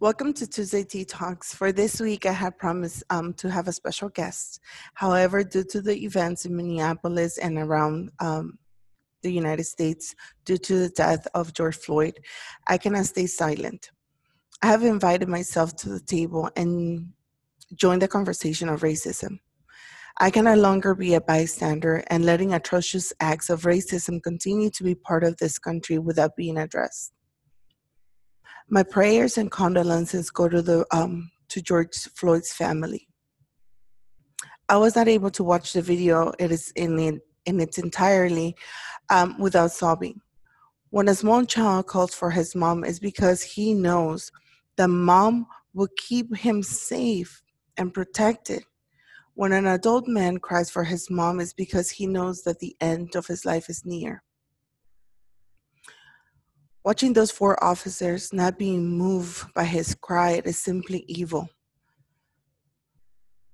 Welcome to Tuesday Tea Talks. For this week, I had promised um, to have a special guest. However, due to the events in Minneapolis and around um, the United States due to the death of George Floyd, I cannot stay silent. I have invited myself to the table and joined the conversation of racism. I can no longer be a bystander and letting atrocious acts of racism continue to be part of this country without being addressed. My prayers and condolences go to the um, to George Floyd's family. I was not able to watch the video. It is in it, in its entirely um, without sobbing. When a small child calls for his mom, is because he knows the mom will keep him safe and protected. When an adult man cries for his mom, is because he knows that the end of his life is near. Watching those four officers not being moved by his cry is simply evil.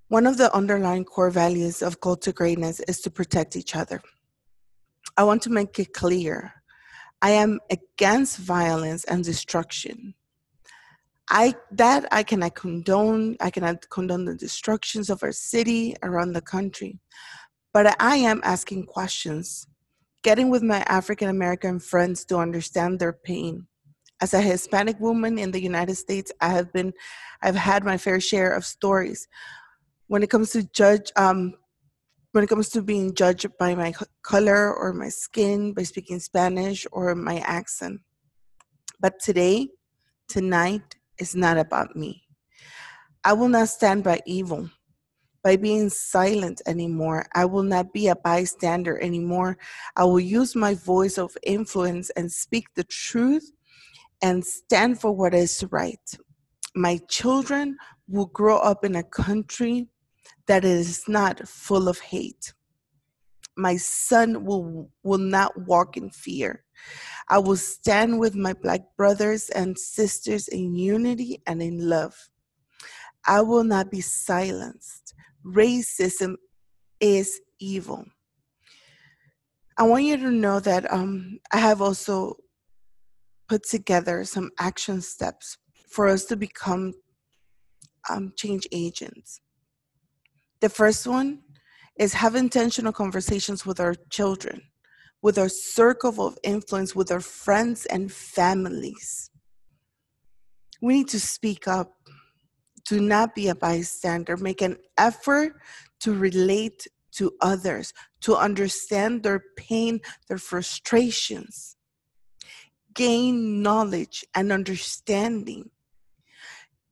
One of the underlying core values of Called to Greatness is to protect each other. I want to make it clear I am against violence and destruction. I that I cannot condone. I cannot condone the destructions of our city around the country, but I am asking questions getting with my African American friends to understand their pain. As a Hispanic woman in the United States, I have been, I've had my fair share of stories. When it comes to judge, um, when it comes to being judged by my color or my skin, by speaking Spanish or my accent. But today, tonight, is not about me. I will not stand by evil by being silent anymore. I will not be a bystander anymore. I will use my voice of influence and speak the truth and stand for what is right. My children will grow up in a country that is not full of hate. My son will, will not walk in fear. I will stand with my black brothers and sisters in unity and in love. I will not be silenced racism is evil. I want you to know that um, I have also put together some action steps for us to become um, change agents. The first one is have intentional conversations with our children, with our circle of influence, with our friends and families. We need to speak up do not be a bystander. Make an effort to relate to others, to understand their pain, their frustrations. Gain knowledge and understanding.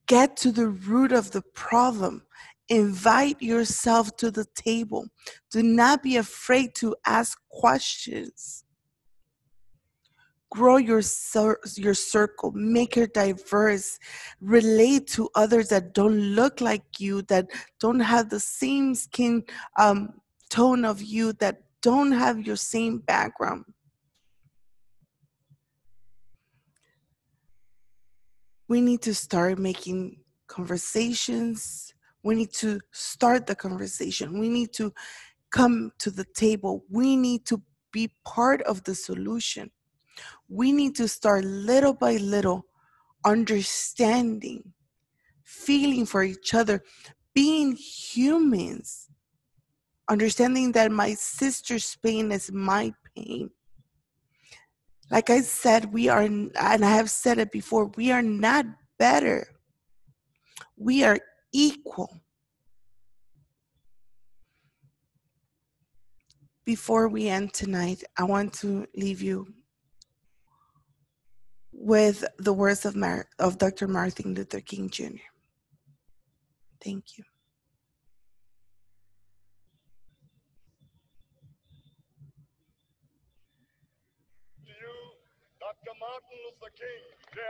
Get to the root of the problem. Invite yourself to the table. Do not be afraid to ask questions grow your your circle make it diverse relate to others that don't look like you that don't have the same skin um, tone of you that don't have your same background. We need to start making conversations. We need to start the conversation. We need to come to the table. We need to be part of the solution we need to start little by little understanding, feeling for each other, being humans, understanding that my sister's pain is my pain. Like I said, we are, and I have said it before, we are not better. We are equal. Before we end tonight, I want to leave you with the words of, Mar- of Dr. Martin Luther King Jr. Thank you. To you, Dr. Martin Luther King, Jr.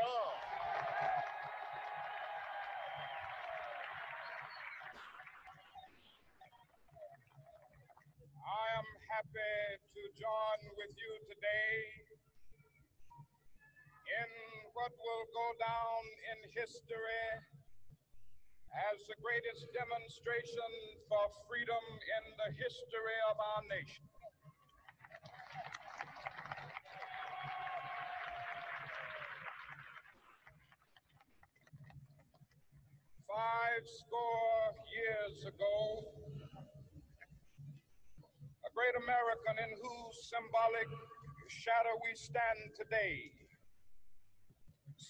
I am happy to join with you today what will go down in history as the greatest demonstration for freedom in the history of our nation. five score years ago, a great American in whose symbolic shadow we stand today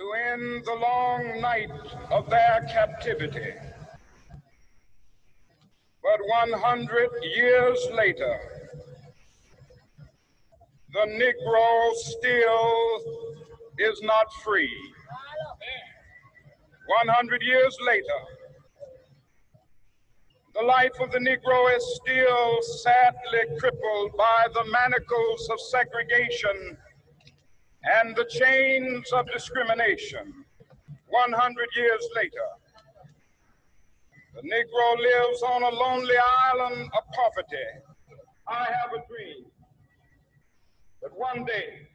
to end the long night of their captivity. But 100 years later, the Negro still is not free. 100 years later, the life of the Negro is still sadly crippled by the manacles of segregation and the chains of discrimination. 100 years later, the Negro lives on a lonely island of poverty. I have a dream that one day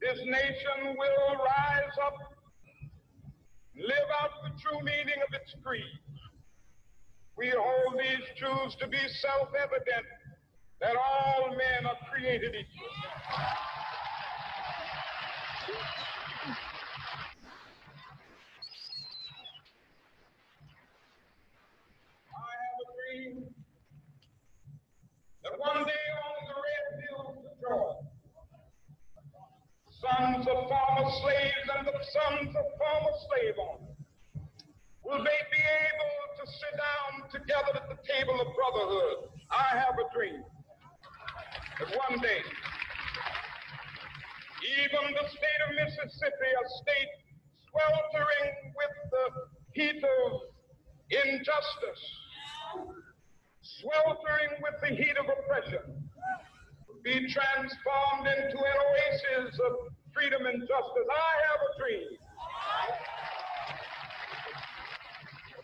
this nation will rise up, live out the true meaning of its creed. We hold these truths to be self evident that all men are created equal. Sons of former slaves and the sons of former slave owners will be able to sit down together at the table of brotherhood. I have a dream that one day, even the state of Mississippi, a state sweltering with the heat of injustice, sweltering with the heat of oppression, be transformed into an oasis of freedom and justice. I have a dream.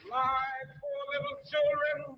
My poor little children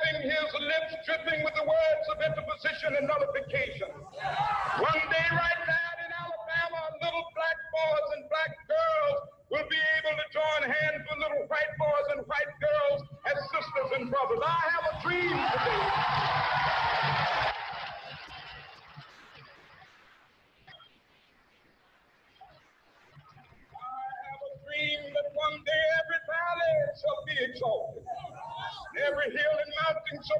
having his lips dripping with the words of interposition and nullification. One day, right there in Alabama, little black boys and black girls will be able to join hands with little white boys and white girls as sisters and brothers. I have a dream today. I have a dream that one day every valley shall be exalted. Every hill and mountain shall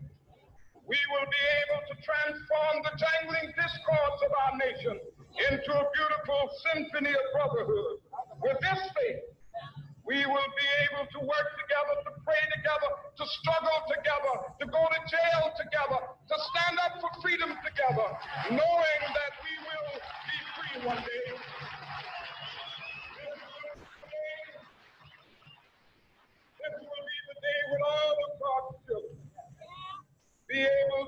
we will be able to transform the jangling discords of our nation into a beautiful symphony of brotherhood. With this faith, we will be able to work together, to pray together, to struggle together, to go to jail together, to stand up for freedom together, knowing that we will be free one day. This will be the day when all of God's children be able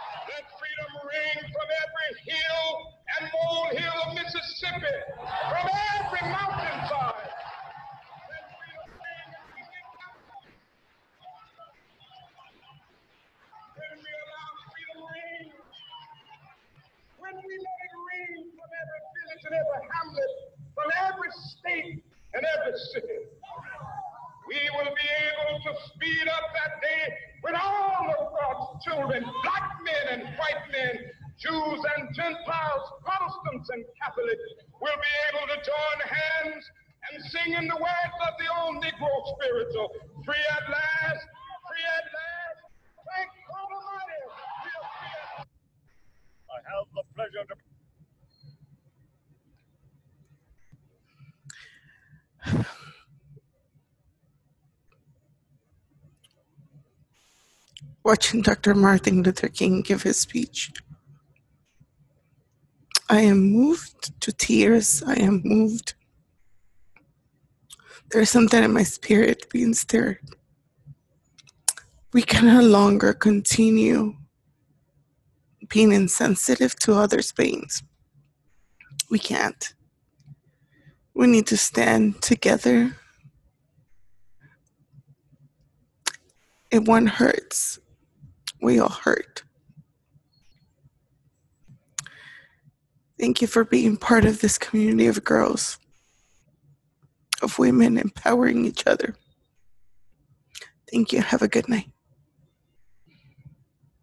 And molehill of Mississippi, from every mountainside. Let freedom ring in Kentucky. When we allow freedom ring, when we let it ring from every village and every hamlet, from every state and every city, we will be able to speed up that day when all of God's children, black men and white men, Jews and Gentiles, Protestants and Catholics, will be able to join hands sing in the words of the old Negro spiritual, free at last, free at last, thank God Almighty. I have the pleasure to Watching Dr. Martin Luther King give his speech. I am moved to tears. I am moved. There's something in my spirit being stirred. We can no longer continue being insensitive to others' pains. We can't. We need to stand together. If one hurts, we all hurt. Thank you for being part of this community of girls, of women empowering each other. Thank you. Have a good night.